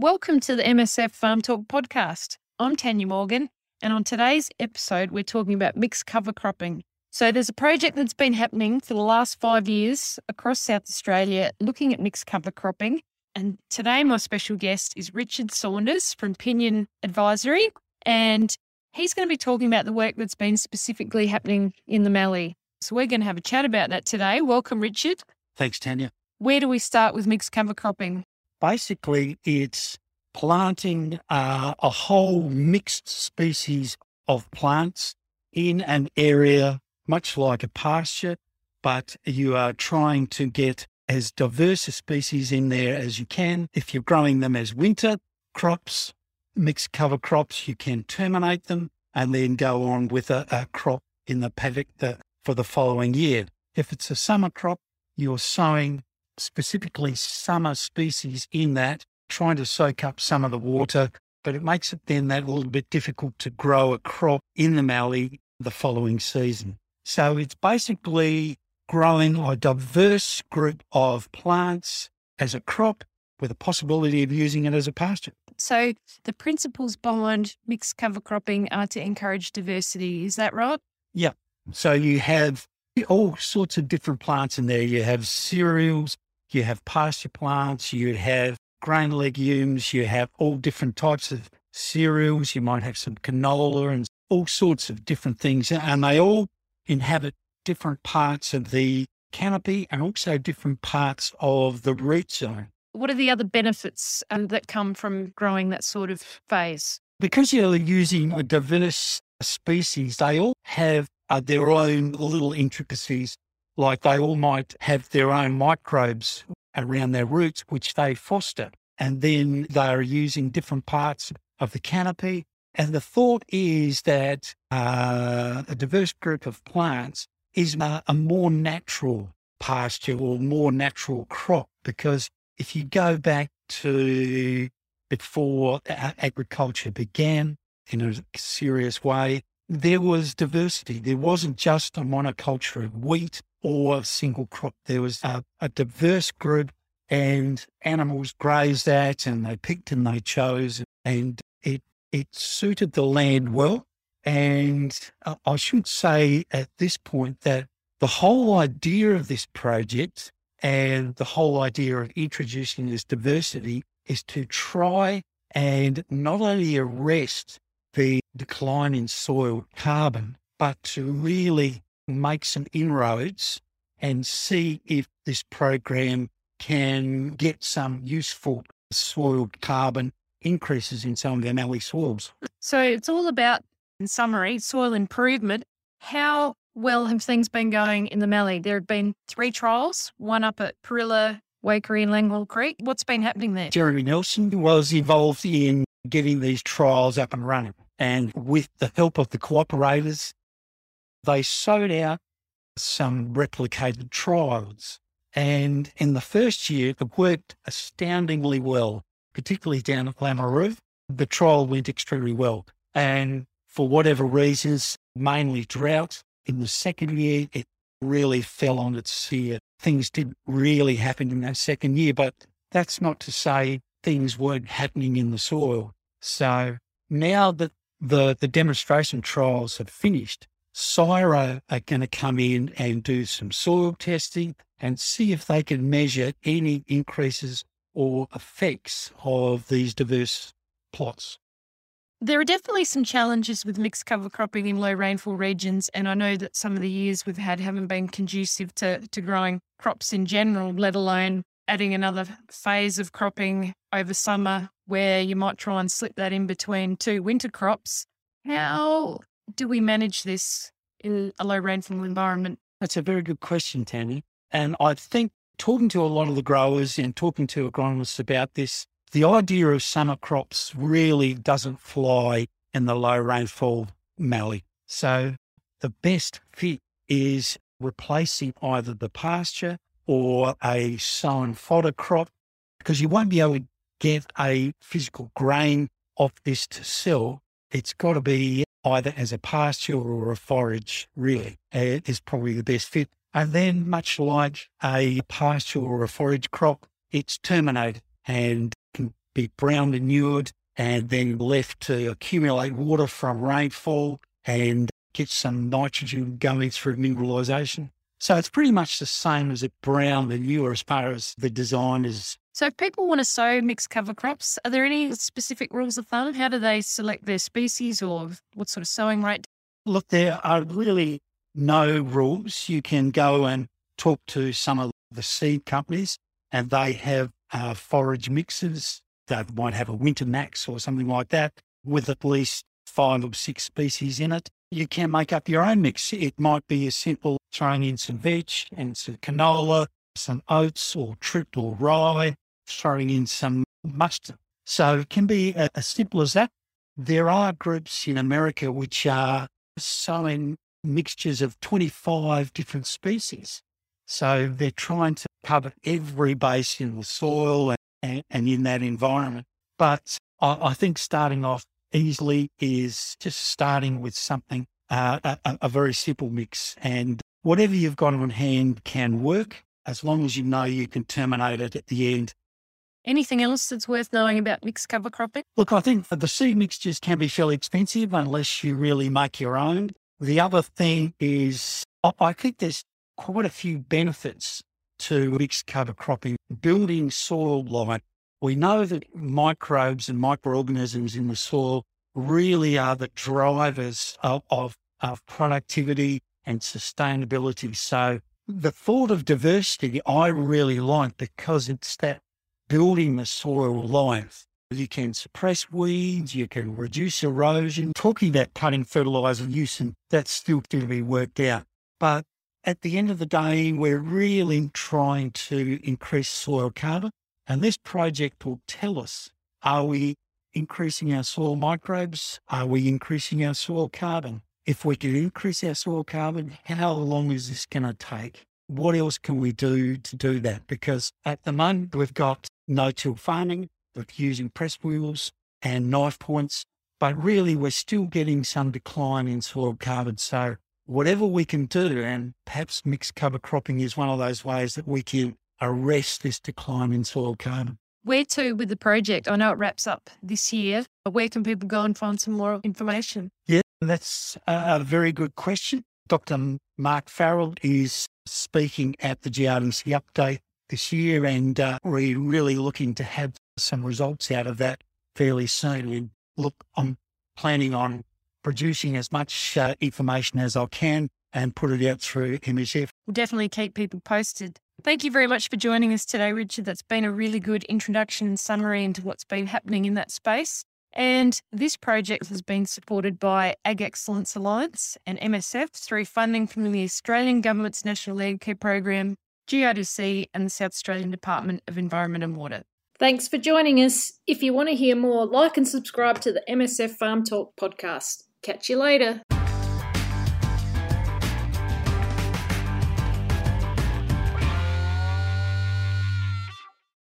Welcome to the MSF Farm Talk podcast. I'm Tanya Morgan, and on today's episode, we're talking about mixed cover cropping. So, there's a project that's been happening for the last five years across South Australia looking at mixed cover cropping. And today, my special guest is Richard Saunders from Pinion Advisory, and he's going to be talking about the work that's been specifically happening in the Mallee. So, we're going to have a chat about that today. Welcome, Richard. Thanks, Tanya. Where do we start with mixed cover cropping? Basically, it's planting uh, a whole mixed species of plants in an area much like a pasture, but you are trying to get as diverse a species in there as you can. If you're growing them as winter crops, mixed cover crops, you can terminate them and then go on with a, a crop in the paddock the, for the following year. If it's a summer crop, you're sowing specifically summer species in that, trying to soak up some of the water, but it makes it then that a little bit difficult to grow a crop in the Mallee the following season. So it's basically growing a diverse group of plants as a crop with a possibility of using it as a pasture. So the principles behind mixed cover cropping are to encourage diversity. Is that right? Yeah. So you have all sorts of different plants in there. You have cereals, you have pasture plants, you have grain legumes, you have all different types of cereals, you might have some canola and all sorts of different things. And they all inhabit different parts of the canopy and also different parts of the root zone. What are the other benefits um, that come from growing that sort of phase? Because you're using a diverse species, they all have uh, their own little intricacies like they all might have their own microbes around their roots, which they foster. And then they are using different parts of the canopy. And the thought is that uh, a diverse group of plants is a, a more natural pasture or more natural crop because if you go back to before agriculture began in a serious way, there was diversity. There wasn't just a monoculture of wheat or a single crop. There was a, a diverse group and animals grazed at and they picked and they chose and it, it suited the land well. And I should say at this point that the whole idea of this project and the whole idea of introducing this diversity is to try and not only arrest the decline in soil carbon, but to really make some inroads and see if this program can get some useful soil carbon increases in some of our Mallee soils. So it's all about, in summary, soil improvement. How well have things been going in the Mallee? There have been three trials, one up at Parilla, Waikerie and Langwell Creek. What's been happening there? Jeremy Nelson was involved in getting these trials up and running. And with the help of the cooperators, they sowed out some replicated trials. And in the first year, it worked astoundingly well, particularly down at Lameroo. The trial went extremely well. And for whatever reasons, mainly drought, in the second year, it really fell on its ear. Things didn't really happen in that second year, but that's not to say things weren't happening in the soil. So now that the, the demonstration trials have finished, CSIRO are going to come in and do some soil testing and see if they can measure any increases or effects of these diverse plots. There are definitely some challenges with mixed cover cropping in low rainfall regions, and I know that some of the years we've had haven't been conducive to, to growing crops in general, let alone adding another phase of cropping over summer where you might try and slip that in between two winter crops. How do we manage this in a low rainfall environment? That's a very good question, Tanya. And I think talking to a lot of the growers and talking to agronomists about this, the idea of summer crops really doesn't fly in the low rainfall mallee. So the best fit is replacing either the pasture or a sown fodder crop because you won't be able to get a physical grain off this to sell. It's got to be either as a pasture or a forage, really, uh, is probably the best fit. And then, much like a pasture or a forage crop, it's terminated and can be brown manured and then left to accumulate water from rainfall and get some nitrogen going through mineralisation. So it's pretty much the same as a brown manure as far as the design is. So if people want to sow mixed cover crops, are there any specific rules of thumb? How do they select their species or what sort of sowing rate? Look, there are really no rules. You can go and talk to some of the seed companies and they have uh, forage mixes. They might have a winter max or something like that with at least five or six species in it you can make up your own mix. It might be as simple throwing in some vetch and some canola, some oats or trip or rye, throwing in some mustard. So it can be as simple as that. There are groups in America which are sowing mixtures of 25 different species. So they're trying to cover every base in the soil and, and in that environment. But I, I think starting off easily is just starting with something, uh, a, a, very simple mix. And whatever you've got on hand can work as long as you know you can terminate it at the end. Anything else that's worth knowing about mixed cover cropping? Look, I think the seed mixtures can be fairly expensive unless you really make your own. The other thing is, I think there's quite a few benefits to mixed cover cropping. Building soil life we know that microbes and microorganisms in the soil really are the drivers of, of, of productivity and sustainability. So the thought of diversity I really like because it's that building the soil life. You can suppress weeds, you can reduce erosion. Talking about cutting fertilizer use, and that's still to be worked out. But at the end of the day, we're really trying to increase soil carbon. And this project will tell us are we increasing our soil microbes? Are we increasing our soil carbon? If we can increase our soil carbon, how long is this going to take? What else can we do to do that? Because at the moment, we've got no till farming, we're using press wheels and knife points, but really we're still getting some decline in soil carbon. So whatever we can do, and perhaps mixed cover cropping is one of those ways that we can arrest this decline in soil carbon. Where to with the project? I know it wraps up this year. But where can people go and find some more information? Yeah, that's a very good question. Dr. Mark Farrell is speaking at the GRDC update this year, and uh, we're really looking to have some results out of that fairly soon. And look, I'm planning on producing as much uh, information as I can and put it out through MSF. We'll definitely keep people posted. Thank you very much for joining us today, Richard. That's been a really good introduction and summary into what's been happening in that space. And this project has been supported by Ag Excellence Alliance and MSF through funding from the Australian Government's National Landcare Program, GRDC, and the South Australian Department of Environment and Water. Thanks for joining us. If you want to hear more, like and subscribe to the MSF Farm Talk podcast. Catch you later.